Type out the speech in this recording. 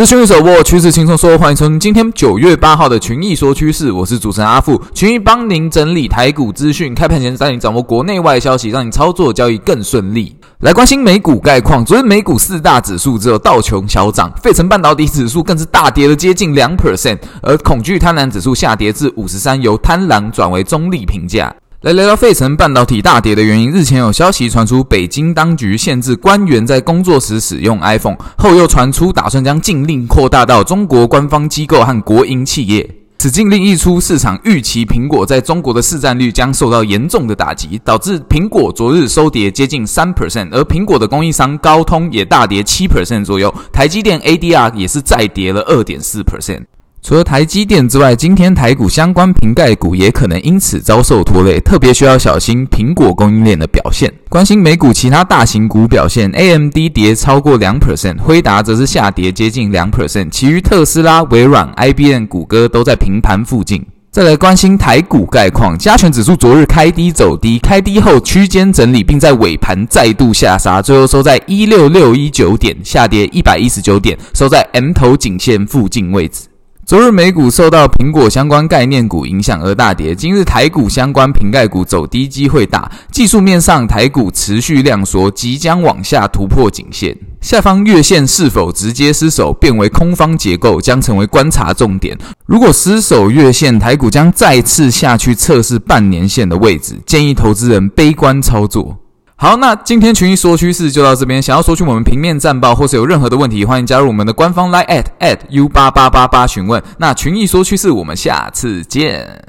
资讯手握趋势轻松说，欢迎收听今天九月八号的群益说趋势，我是主持人阿富，群益帮您整理台股资讯，开盘前带你掌握国内外消息，让你操作交易更顺利。来关心美股概况，昨天美股四大指数只有道琼小涨，费城半导体指数更是大跌了接近两 percent，而恐惧贪婪指数下跌至五十三，由贪婪转为中立评价。来聊聊费城半导体大跌的原因。日前有消息传出，北京当局限制官员在工作时使用 iPhone，后又传出打算将禁令扩大到中国官方机构和国营企业。此禁令一出，市场预期苹果在中国的市占率将受到严重的打击，导致苹果昨日收跌接近三 percent，而苹果的供应商高通也大跌七 percent 左右，台积电 ADR 也是再跌了二点四 percent。除了台积电之外，今天台股相关瓶盖股也可能因此遭受拖累，特别需要小心苹果供应链的表现。关心美股其他大型股表现，AMD 跌超过两 percent，辉达则是下跌接近两 percent，其余特斯拉、微软、IBM、谷歌都在平盘附近。再来关心台股概况，加权指数昨日开低走低，开低后区间整理，并在尾盘再度下杀，最后收在一六六一九点，下跌一百一十九点，收在 M 头颈线附近位置。昨日美股受到苹果相关概念股影响而大跌，今日台股相关瓶盖股走低机会大。技术面上，台股持续量缩，即将往下突破颈线。下方月线是否直接失守，变为空方结构，将成为观察重点。如果失守月线，台股将再次下去测试半年线的位置，建议投资人悲观操作。好，那今天群益说趋势就到这边。想要索取我们平面战报，或是有任何的问题，欢迎加入我们的官方 Line at at u 八八八八询问。那群益说趋势，我们下次见。